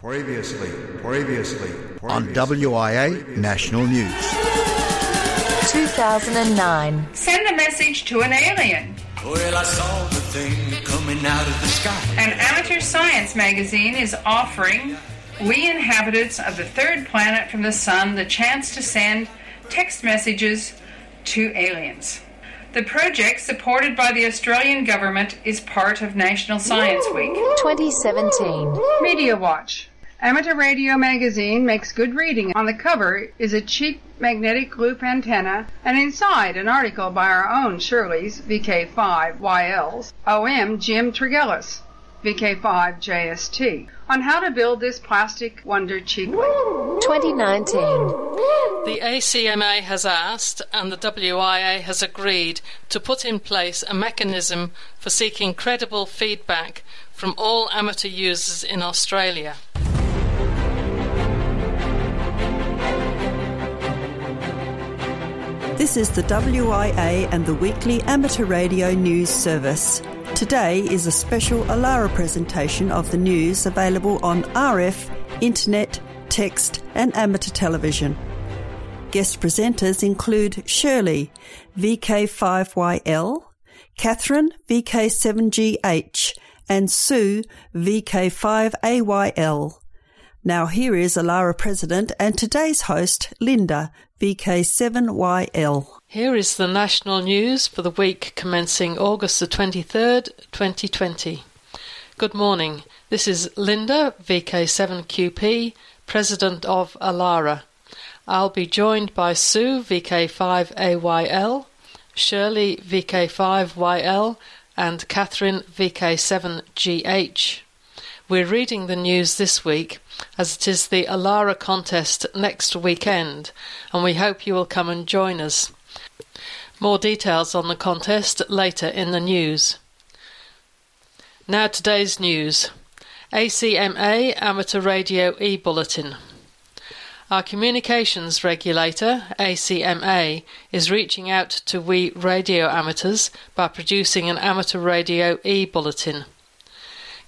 Previously, previously, on previously. WIA National News. 2009. Send a message to an alien. Well, I saw the thing coming out of the sky. An amateur science magazine is offering we inhabitants of the third planet from the sun the chance to send text messages to aliens. The project, supported by the Australian government, is part of National Science Week. 2017. Media Watch. Amateur Radio magazine makes good reading. On the cover is a cheap magnetic loop antenna, and inside an article by our own Shirley's VK5YL's OM Jim Tregellas, VK5JST, on how to build this plastic wonder cheaply. 2019. The ACMA has asked, and the WIA has agreed, to put in place a mechanism for seeking credible feedback from all amateur users in Australia. This is the WIA and the weekly amateur radio news service. Today is a special Alara presentation of the news available on RF, internet, text, and amateur television. Guest presenters include Shirley, VK5YL, Catherine, VK7GH, and Sue, VK5AYL. Now here is Alara President and today's host, Linda, VK7YL. Here is the national news for the week commencing August the 23rd, 2020. Good morning. This is Linda, VK7QP, President of Alara. I'll be joined by Sue, VK5AYL, Shirley, VK5YL, and Catherine, VK7GH. We're reading the news this week as it is the Alara contest next weekend, and we hope you will come and join us. More details on the contest later in the news. Now, today's news ACMA Amateur Radio e Bulletin. Our communications regulator, ACMA, is reaching out to we radio amateurs by producing an amateur radio e bulletin.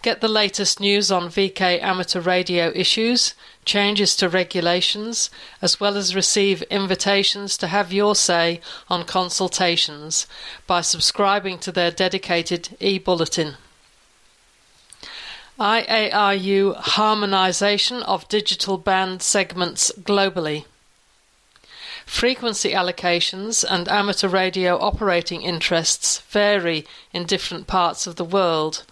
Get the latest news on VK amateur radio issues, changes to regulations, as well as receive invitations to have your say on consultations by subscribing to their dedicated e bulletin. IARU Harmonisation of Digital Band Segments Globally. Frequency allocations and amateur radio operating interests vary in different parts of the world.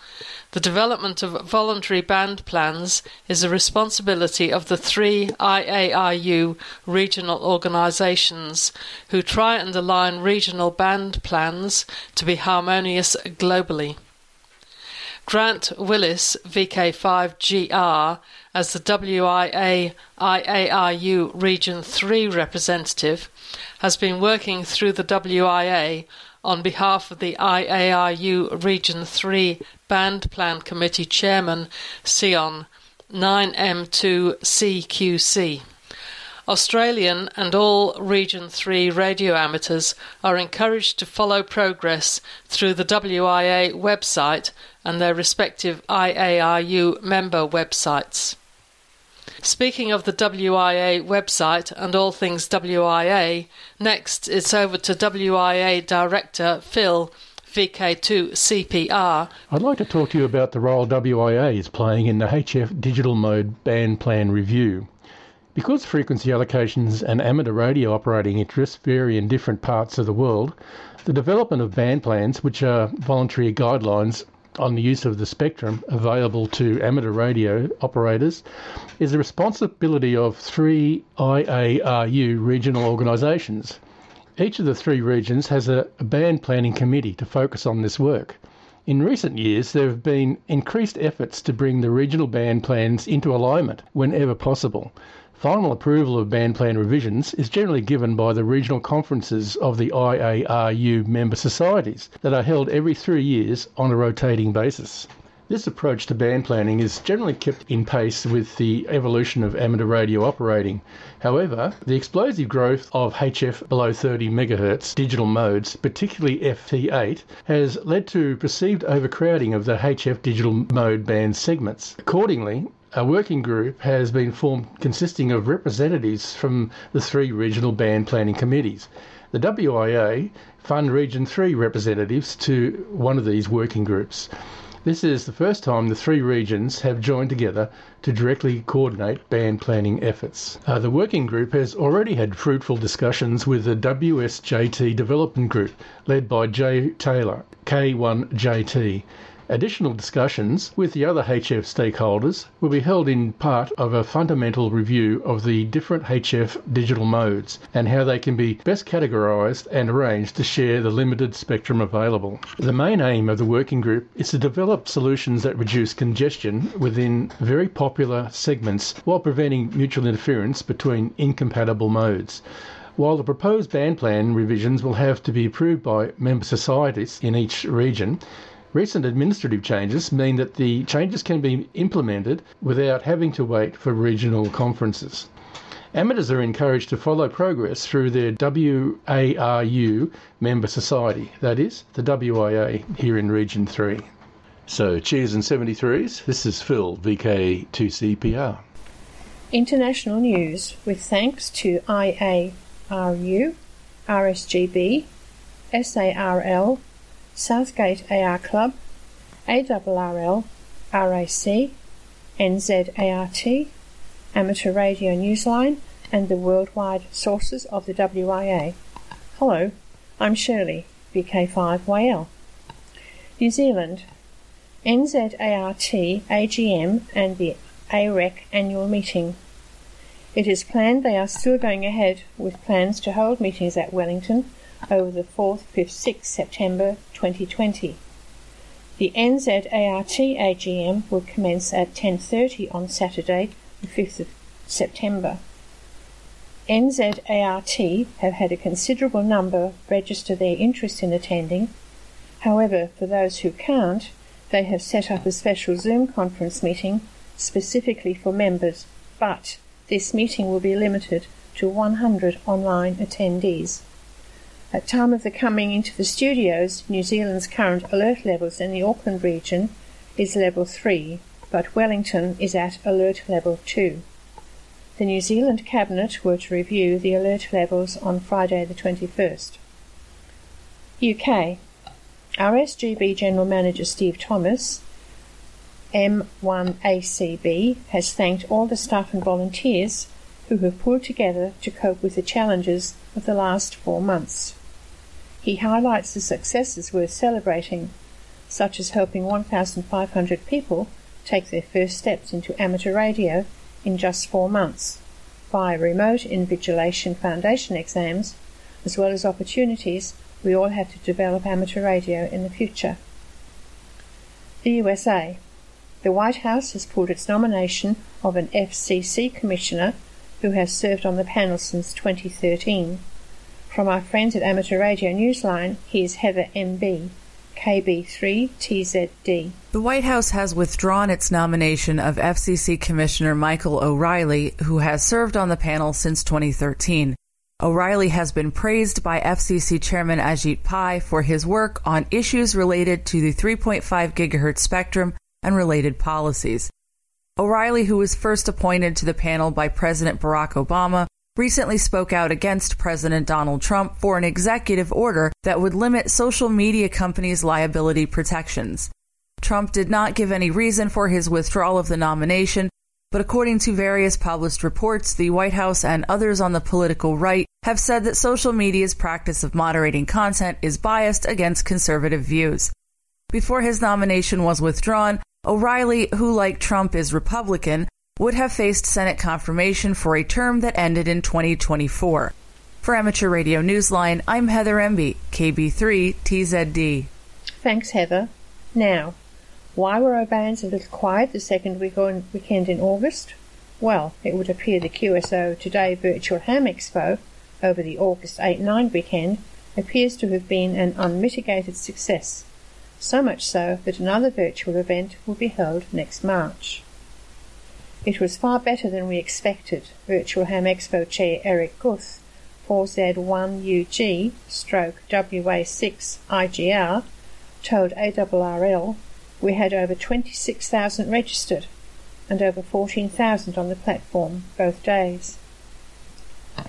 The development of voluntary band plans is the responsibility of the three IARU regional organisations who try and align regional band plans to be harmonious globally. Grant Willis, VK5GR, as the WIA IARU Region 3 representative, has been working through the WIA on behalf of the IARU Region 3 Band Plan Committee Chairman, Sion 9M2CQC. Australian and all Region 3 radio amateurs are encouraged to follow progress through the WIA website and their respective IARU member websites. Speaking of the WIA website and all things WIA, next it's over to WIA Director Phil VK2CPR. I'd like to talk to you about the role WIA is playing in the HF Digital Mode Band Plan Review. Because frequency allocations and amateur radio operating interests vary in different parts of the world, the development of band plans, which are voluntary guidelines on the use of the spectrum available to amateur radio operators, is the responsibility of three IARU regional organisations. Each of the three regions has a, band planning committee to focus on this work. In recent years, there have been increased efforts to bring the regional band plans into alignment whenever possible. Final approval of band plan revisions is generally given by the regional conferences of the IARU member societies that are held every three years on a rotating basis. This approach to band planning is generally kept in pace with the evolution of amateur radio operating. However, the explosive growth of HF below 30 MHz digital modes, particularly FT8, has led to perceived overcrowding of the HF digital mode band segments. Accordingly, a working group has been formed consisting of representatives from the three regional band planning committees. The WIA fund Region 3 representatives to one of these working groups. This is the first time the three regions have joined together to directly coordinate band planning efforts. Uh, the working group has already had fruitful discussions with the WSJT Development Group, led by Joe Taylor, K1JT, Additional discussions with the other HF stakeholders will be held in part of a fundamental review of the different HF digital modes and how they can be best categorised and arranged to share the limited spectrum available. The main aim of the working group is to develop solutions that reduce congestion within very popular segments while preventing mutual interference between incompatible modes. While the proposed band plan revisions will have to be approved by member societies in each region, Recent administrative changes mean that the changes can be implemented without having to wait for regional conferences. Amateurs are encouraged to follow progress through their IARU member society, that is, the WIA here in Region 3. So, cheers and 73s. This is Phil, VK2CPR. International news with thanks to IARU, RSGB, SARL, Southgate AR Club, ARRL, RAC, NZART, Amateur Radio Newsline, and the worldwide sources of the WIA. Hello, I'm Shirley, VK5YL. New Zealand, NZART AGM and the AREC annual meeting. It is planned they are still going ahead with plans to hold meetings at Wellington over the 4th, 5th, 6th September 2020. The NZART AGM will commence at 10.30 on Saturday, the 5th of September. NZART have had a considerable number register their interest in attending. However, for those who can't, they have set up a special Zoom conference meeting specifically for members, but this meeting will be limited to 100 online attendees. At time of the coming into the studios, New Zealand's current alert levels in the Auckland region is level 3, but Wellington is at alert level 2. The New Zealand Cabinet were to review the alert levels on Friday the 21st. UK RSGB General Manager Steve Thomas, M1ACB, has thanked all the staff and volunteers who have pulled together to cope with the challenges of the last four months. He highlights the successes worth celebrating, such as helping 1,500 people take their first steps into amateur radio in just four months via remote invigilation foundation exams, as well as opportunities we all have to develop amateur radio in the future. The USA. The White House has pulled its nomination of an FCC commissioner who has served on the panel since 2013. From our friends at Amateur Radio Newsline, here's Heather Embee, KB3TZD. The White House has withdrawn its nomination of FCC Commissioner Michael O'Rielly, who has served on the panel since 2013. O'Rielly has been praised by FCC Chairman Ajit Pai for his work on issues related to the 3.5 GHz spectrum and related policies. O'Rielly, who was first appointed to the panel by President Barack Obama, recently spoke out against President Donald Trump for an executive order that would limit social media companies' liability protections. Trump did not give any reason for his withdrawal of the nomination, but according to various published reports, the White House and others on the political right have said that social media's practice of moderating content is biased against conservative views. Before his nomination was withdrawn, O'Rielly, who like Trump is Republican, would have faced Senate confirmation for a term that ended in 2024. For Amateur Radio Newsline, I'm Heather Embee, KB3TZD. Thanks, Heather. Now, why were our bands a little quiet the second weekend in August? Well, it would appear the QSO Today Virtual Ham Expo over the August 8 9 weekend appears to have been an unmitigated success, so much so that another virtual event will be held next March. It was far better than we expected, Virtual Ham Expo Chair Eric Guth, 4Z1UG stroke WA6 IGR, told ARRL we had over 26,000 registered, and over 14,000 on the platform both days.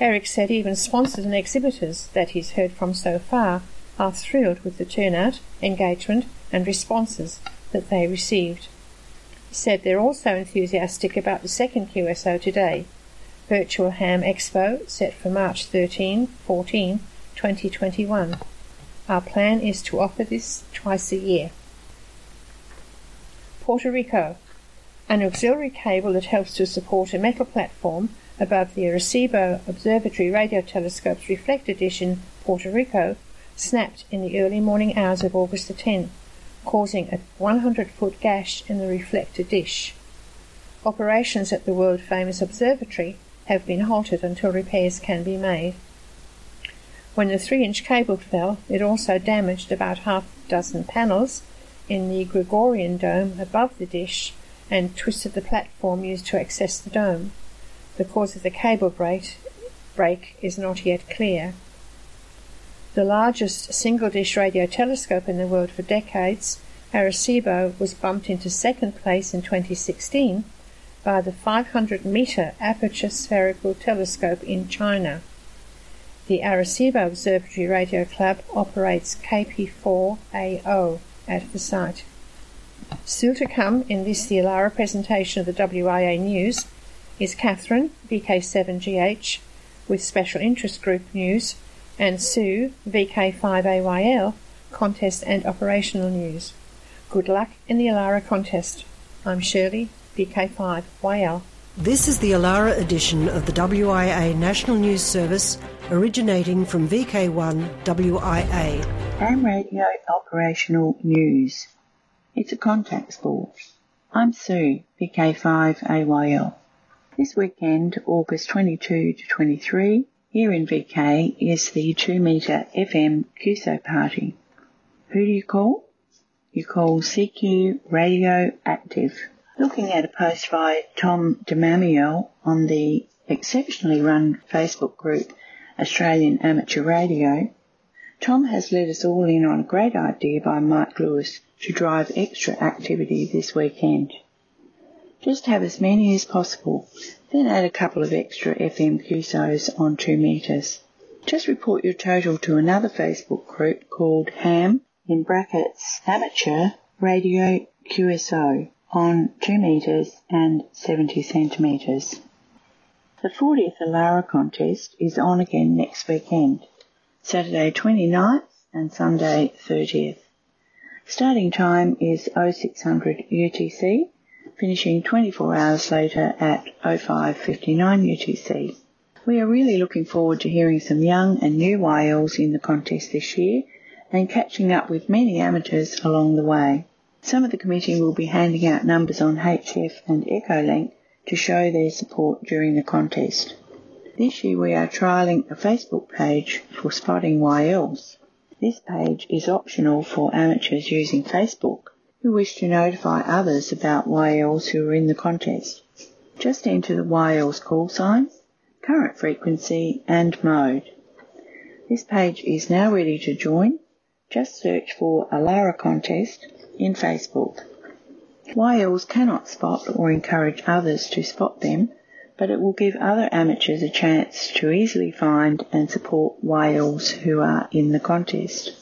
Eric said even sponsors and exhibitors that he's heard from so far are thrilled with the turnout, engagement, and responses that they received. Said they're also enthusiastic about the second QSO today, Virtual Ham Expo, set for March 13 14, 2021. Our plan is to offer this twice a year. Puerto Rico. An auxiliary cable that helps to support a metal platform above the Arecibo Observatory Radio Telescope's reflector dish in Puerto Rico snapped in the early morning hours of August the 10th, causing a 100 foot gash in the reflector dish. Operations at the world famous observatory have been halted until repairs can be made. When the 3 inch cable fell, it also damaged about half a dozen panels in the Gregorian dome above the dish and twisted the platform used to access the dome. The cause of the cable break, break is not yet clear. The largest single dish radio telescope in the world for decades, Arecibo was bumped into second place in 2016 by the 500 meter aperture spherical telescope in China. The Arecibo Observatory Radio Club operates KP4AO at the site. Still to come in this the Alara presentation of the WIA News is Catherine, VK7GH, with Special Interest Group News, and Sue, VK5AYL, Contest and Operational News. Good luck in the Alara contest. I'm Shirley, VK5YL. This is the Alara edition of the WIA National News Service originating from VK1 WIA. Ham Radio Operational News. It's a contact sport. I'm Sue, VK5AYL. This weekend, August 22 to 23, here in VK is the 2 metre FM QSO party. Who do you call? You call CQ Radio Active. Looking at a post by Tom DeMamiel on the exceptionally run Facebook group Australian Amateur Radio, Tom has let us all in on a great idea by Mike Lewis to drive extra activity this weekend. Just have as many as possible, then add a couple of extra FM QSOs on 2 metres. Just report your total to another Facebook group called HAM in brackets Amateur Radio QSO on 2 metres and 70 centimetres. The 40th Alara contest is on again next weekend, Saturday 29th and Sunday 30th. Starting time is 0600 UTC finishing 24 hours later at 05.59 UTC. We are really looking forward to hearing some young and new YLs in the contest this year and catching up with many amateurs along the way. Some of the committee will be handing out numbers on HF and Echolink to show their support during the contest. This year we are trialling a Facebook page for spotting YLs. This page is optional for amateurs using Facebook who wish to notify others about YLs who are in the contest. Just enter the YL's call sign, current frequency and mode. This page is now ready to join. Just search for Alara Contest in Facebook. YLs cannot spot or encourage others to spot them, but it will give other amateurs a chance to easily find and support YLs who are in the contest.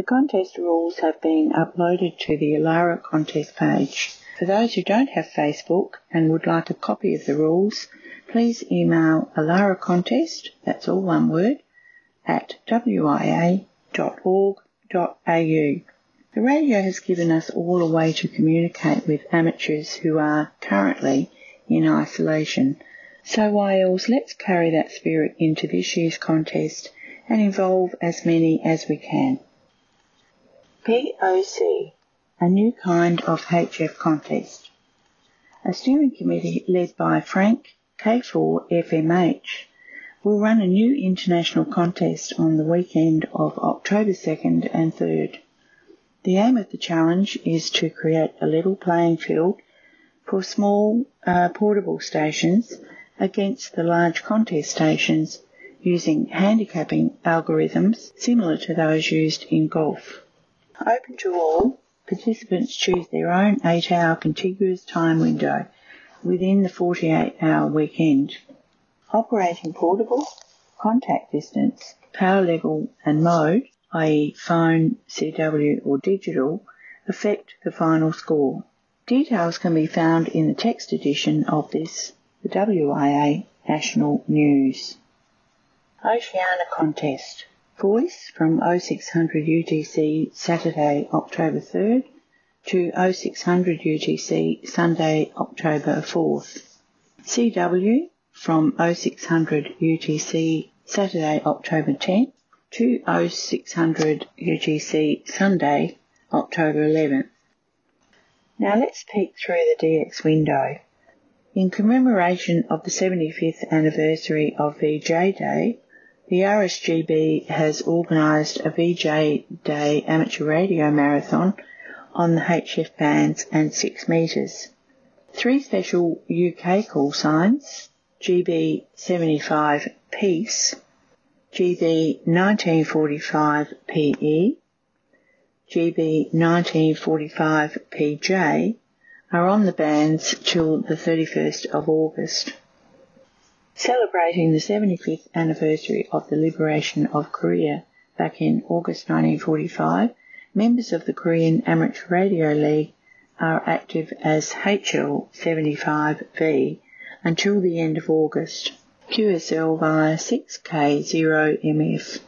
The contest rules have been uploaded to the Alara contest page. For those who don't have Facebook and would like a copy of the rules, please email Alara contest, that's all one word, at wia.org.au. The radio has given us all a way to communicate with amateurs who are currently in isolation. So YLs, let's carry that spirit into this year's contest and involve as many as we can. POC, a new kind of HF contest. A steering committee led by Frank K4FMH will run a new international contest on the weekend of October 2nd and 3rd. The aim of the challenge is to create a level playing field for small uh, portable stations against the large contest stations using handicapping algorithms similar to those used in golf. Open to all, participants choose their own 8 hour contiguous time window within the 48 hour weekend. Operating portable, contact distance, power level and mode, i.e. phone, CW or digital, affect the final score. Details can be found in the text edition of this, the WIA National News. Oceania Contest. Voice from 0600 UTC Saturday, October 3rd to 0600 UTC Sunday, October 4th. CW from 0600 UTC Saturday, October 10th to 0600 UTC Sunday, October 11th. Now let's peek through the DX window. In commemoration of the 75th anniversary of VJ Day, the RSGB has organised a VJ Day amateur radio marathon on the HF bands and 6 metres. Three special UK call signs, GB 75 Peace, GB 1945 PE, GB 1945 PJ are on the bands till the 31st of August. Celebrating the 75th anniversary of the liberation of Korea back in August 1945, members of the Korean Amateur Radio League are active as HL75V until the end of August. QSL via 6K0MF.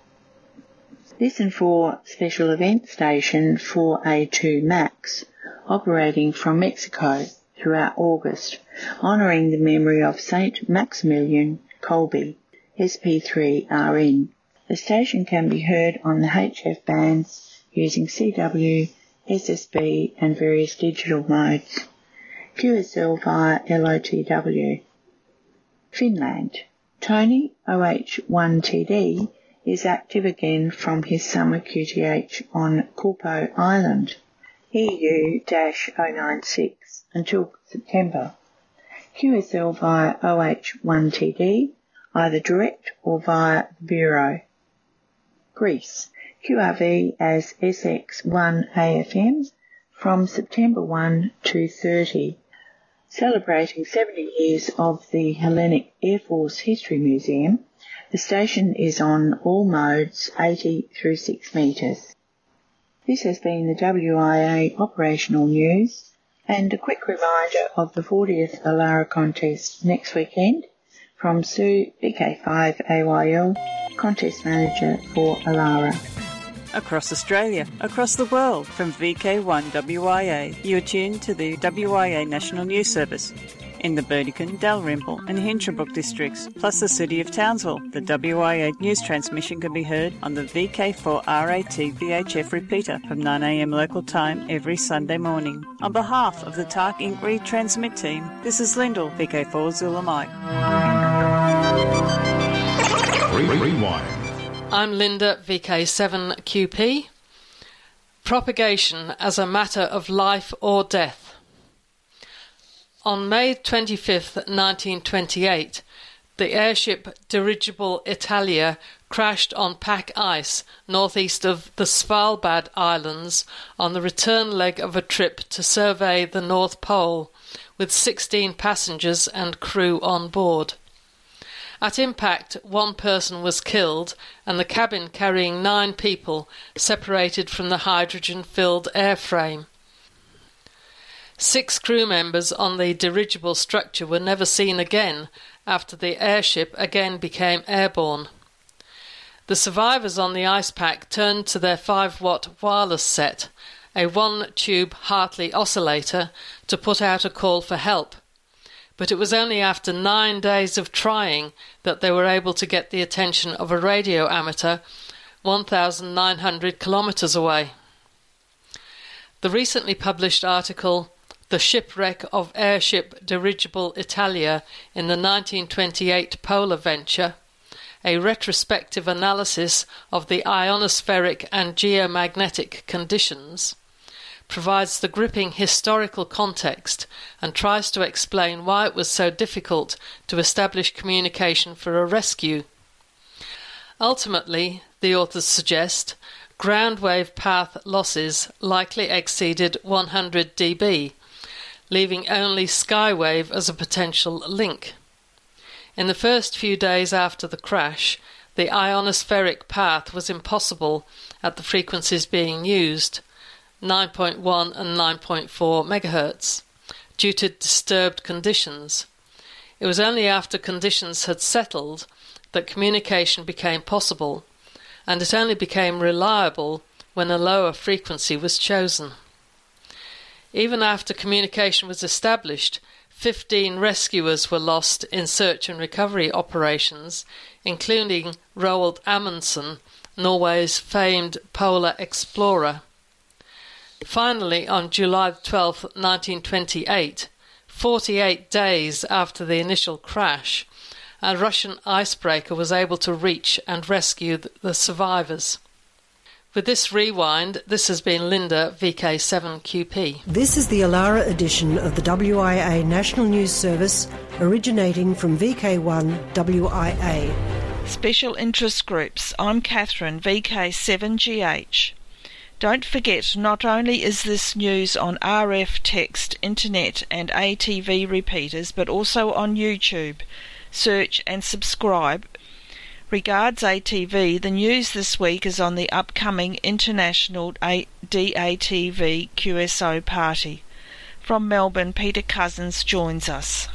Listen for special event station 4A2 Max, operating from Mexico throughout August, honouring the memory of Saint Maximilian Kolbe, SP3RN. The station can be heard on the HF bands using CW, SSB and various digital modes. QSL via LOTW. Finland. Tony OH1TD is active again from his summer QTH on Kuopio Island, EU-096 until September. QSL via OH1TD, either direct or via the Bureau. Greece. QRV as SX1AFM from September 1 to 30, celebrating 70 years of the Hellenic Air Force History Museum. The station is on all modes 80 through 6 metres. This has been the WIA operational news and a quick reminder of the 40th Alara contest next weekend from Sue VK5AYL, contest manager for Alara across Australia, across the world, from VK1WIA. You are tuned to the WIA National News Service. In the Burdekin, Dalrymple, and Hinchinbrook districts, plus the city of Townsville, the WIA news transmission can be heard on the VK4RAT VHF repeater from 9am local time every Sunday morning. On behalf of the TARC Inc. retransmit team, this is Lyndall, VK4 Zula Mike. Rewind. I'm Linda, VK7QP. Propagation as a matter of life or death. On May 25, 1928, the airship Dirigible Italia crashed on pack ice northeast of the Svalbard Islands on the return leg of a trip to survey the North Pole, with 16 passengers and crew on board. At impact, one person was killed, and the cabin carrying nine people separated from the hydrogen filled airframe. Six crew members on the dirigible structure were never seen again after the airship again became airborne. The survivors on the ice pack turned to their 5 watt wireless set, a one tube Hartley oscillator, to put out a call for help but it was only after nine days of trying that they were able to get the attention of a radio amateur 1,900 kilometres away. The recently published article, The Shipwreck of Airship Dirigible Italia in the 1928 Polar Venture, a retrospective analysis of the ionospheric and geomagnetic conditions, provides the gripping historical context and tries to explain why it was so difficult to establish communication for a rescue. Ultimately, the authors suggest, ground wave path losses likely exceeded 100 dB, leaving only Skywave as a potential link. In the first few days after the crash, the ionospheric path was impossible at the frequencies being used, 9.1 and 9.4 MHz, due to disturbed conditions. It was only after conditions had settled that communication became possible, and it only became reliable when a lower frequency was chosen. Even after communication was established, 15 rescuers were lost in search and recovery operations, including Roald Amundsen, Norway's famed polar explorer. Finally, on July 12, 1928, 48 days after the initial crash, a Russian icebreaker was able to reach and rescue the survivors. With this rewind, this has been Linda VK7QP. This is the Alara edition of the WIA National News Service, originating from VK1 WIA. Special Interest Groups. I'm Catherine, VK7GH. Don't forget, not only is this news on RF text, internet, and ATV repeaters, but also on YouTube. Search and subscribe Regards ATV, the news this week is on the upcoming International DATV QSO party. From Melbourne, Peter Cossins joins us.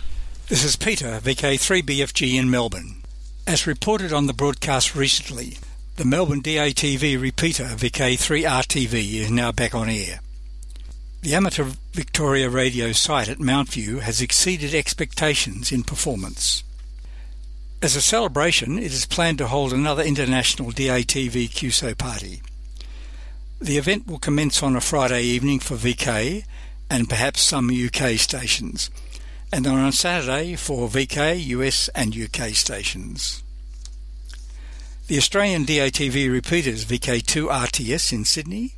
This is Peter, VK3BFG in Melbourne. As reported on the broadcast recently, the Melbourne DATV repeater VK3RTV is now back on air. The amateur Victoria radio site at Mountview has exceeded expectations in performance. As a celebration, it is planned to hold another international DATV QSO party. The event will commence on a Friday evening for VK and perhaps some UK stations, and then on Saturday for VK, US and UK stations. The Australian DATV repeaters VK2 RTS in Sydney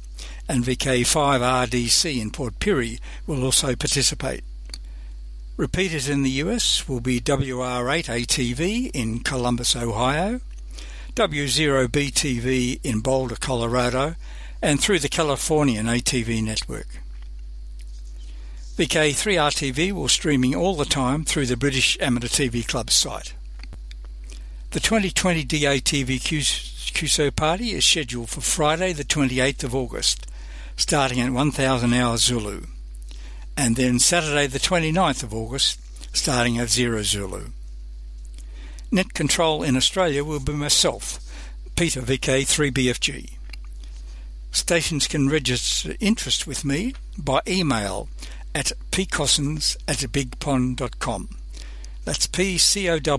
and VK5 RDC in Port Pirie will also participate. Repeaters in the US will be WR8ATV in Columbus, Ohio, W0BTV in Boulder, Colorado, and through the Californian ATV network. VK3RTV will streaming all the time through the British Amateur TV Club site. The 2020 DATV QSO party is scheduled for Friday the 28th of August, starting at 1000 hours Zulu and then Saturday the 29th of August, starting at Zero Zulu. Net control in Australia will be myself, Peter VK3BFG. Stations can register interest with me by email at pcossins at bigpond.com. That's P-C-O-S-S-I-N-S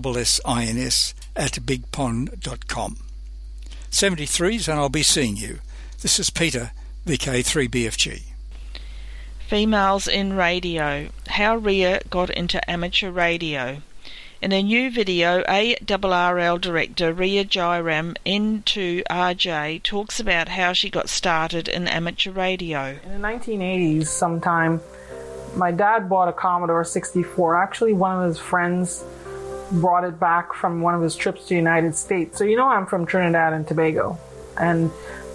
at bigpond.com. 73s and I'll be seeing you. This is Peter, VK3BFG. Females in Radio How Ria Got into Amateur Radio. In a new video, ARRL director Ria Jairam N2RJ talks about how she got started in amateur radio. In the 1980s, sometime, my dad bought a Commodore 64. Actually, one of his friends brought it back from one of his trips to the United States. So, you know, I'm from Trinidad and Tobago. And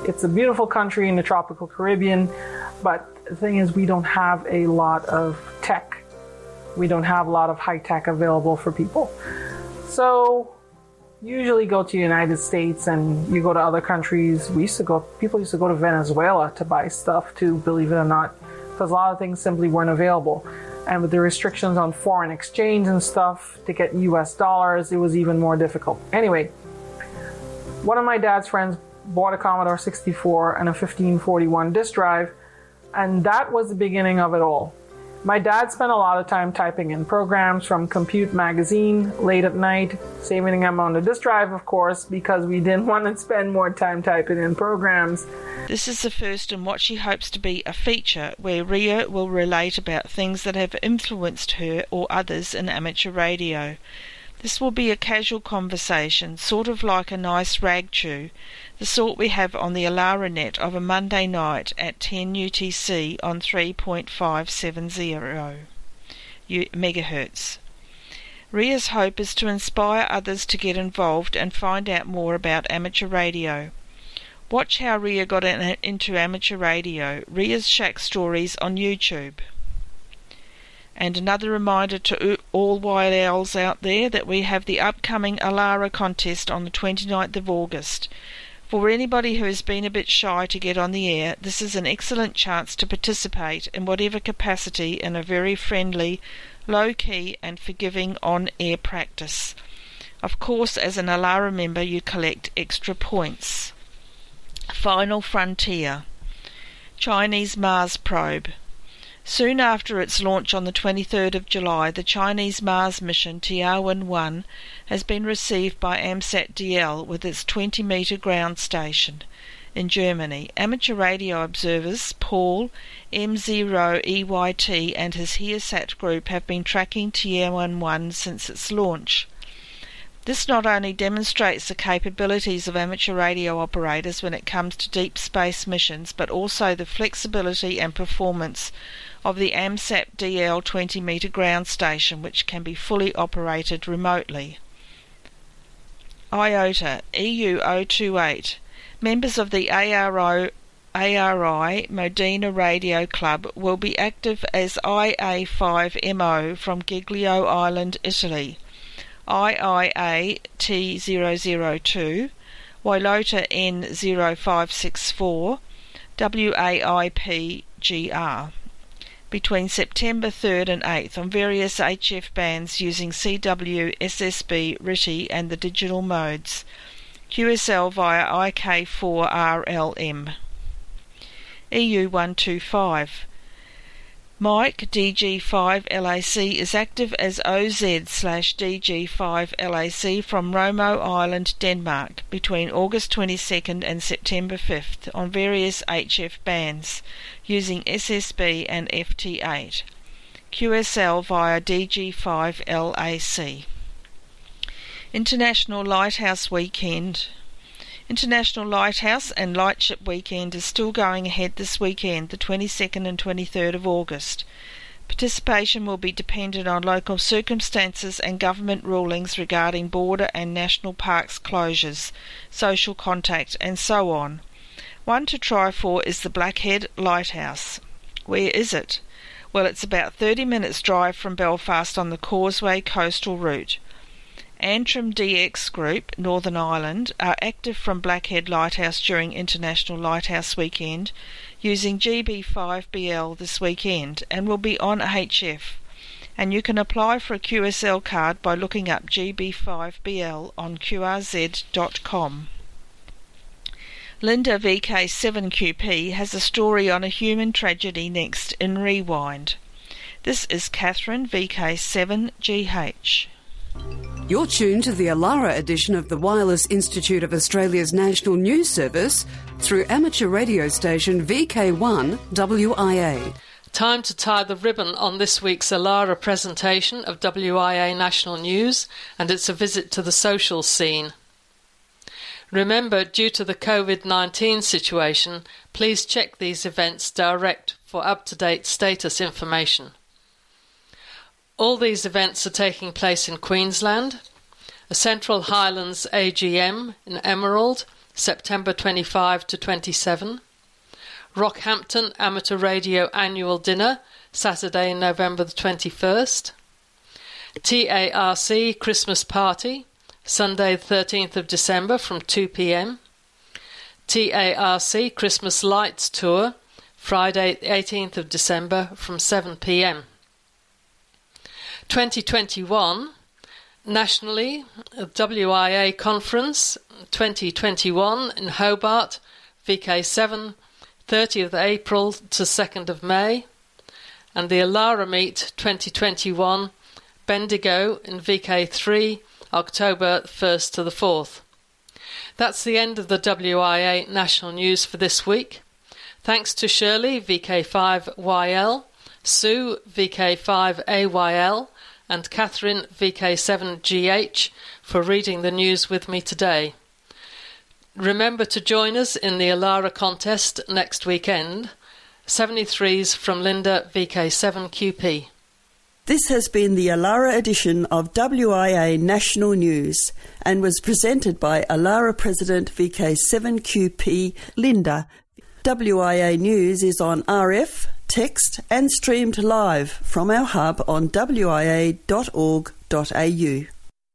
it's a beautiful country in the tropical Caribbean, but the thing is, we don't have a lot of tech. We don't have a lot of high tech available for people. So, usually go to the United States and you go to other countries. We used to go, people used to go to Venezuela to buy stuff too, believe it or not, because a lot of things simply weren't available. And with the restrictions on foreign exchange and stuff to get US dollars, it was even more difficult. Anyway, one of my dad's friends bought a Commodore 64 and a 1541 disk drive and that was the beginning of it all. My dad spent a lot of time typing in programs from Compute Magazine late at night, saving them on the disk drive, of course, because we didn't want to spend more time typing in programs. This is the first in what she hopes to be a feature where Ria will relate about things that have influenced her or others in amateur radio. This will be a casual conversation, sort of like a nice rag chew, the sort we have on the Alara net of a Monday night at 10 UTC on 3.570 megahertz. Ria's hope is to inspire others to get involved and find out more about amateur radio. Watch how Ria got in, into amateur radio, Ria's Shack Stories on YouTube. And another reminder to all YLs out there that we have the upcoming Alara contest on the 29th of August. For anybody who has been a bit shy to get on the air, this is an excellent chance to participate in whatever capacity in a very friendly, low key, and forgiving on air practice. Of course, as an Alara member, you collect extra points. Final Frontier Chinese Mars Probe Soon after its launch on the 23rd of July, the Chinese Mars mission Tianwen-1 has been received by AMSAT DL with its 20 metre ground station in Germany. Amateur radio observers Paul M0EYT and his HearSat group have been tracking Tianwen-1 since its launch. This not only demonstrates the capabilities of amateur radio operators when it comes to deep space missions, but also the flexibility and performance of the AMSAT DL 20 metre ground station, which can be fully operated remotely. IOTA EU 028 Members of the ARO ARI Modena Radio Club will be active as IA5MO from Giglio Island, Italy. IIA T002, WLOTA N0564, WAIP GR between September 3rd and 8th on various HF bands using CW, SSB, RTTY and the digital modes. QSL via IK4RLM. EU125 Mike DG5LAC is active as OZ slash DG5LAC from Romo Island, Denmark, between August 22nd and September 5th on various HF bands using SSB and FT8. QSL via DG5LAC. International Lighthouse Weekend International Lighthouse and Lightship Weekend is still going ahead this weekend, the 22nd and 23rd of August. Participation will be dependent on local circumstances and government rulings regarding border and national parks closures, social contact, and so on. One to try for is the Blackhead Lighthouse. Where is it? Well, it's about 30 minutes' drive from Belfast on the Causeway coastal route. Antrim DX Group, Northern Ireland, are active from Blackhead Lighthouse during International Lighthouse Weekend using GB5BL this weekend and will be on HF. And you can apply for a QSL card by looking up GB5BL on QRZ.com. Linda VK7QP has a story on a human tragedy next in Rewind. This is Catherine VK7GH. You're tuned to the Alara edition of the Wireless Institute of Australia's National News Service through amateur radio station VK1 WIA. Time to tie the ribbon on this week's Alara presentation of WIA National News, and it's a visit to the social scene. Remember, due to the COVID 19 situation, please check these events direct for up to date status information. All these events are taking place in Queensland. A Central Highlands AGM in Emerald, September 25 to 27. Rockhampton Amateur Radio Annual Dinner, Saturday, November the 21st. TARC Christmas Party, Sunday, the 13th of December from 2 pm. TARC Christmas Lights Tour, Friday, 18th of December from 7 pm. 2021 nationally WIA conference 2021 in Hobart VK7 30th April to 2nd of May and the Alara Meet 2021 Bendigo in VK3 October 1st to the 4th. That's the end of the WIA national news for this week. Thanks to Shirley VK5YL, Sue VK5AYL and Catherine VK7GH for reading the news with me today. Remember to join us in the Alara contest next weekend. 73s from Linda VK7QP. This has been the Alara edition of WIA National News and was presented by Alara President VK7QP Linda. WIA News is on RF text, and streamed live from our hub on wia.org.au.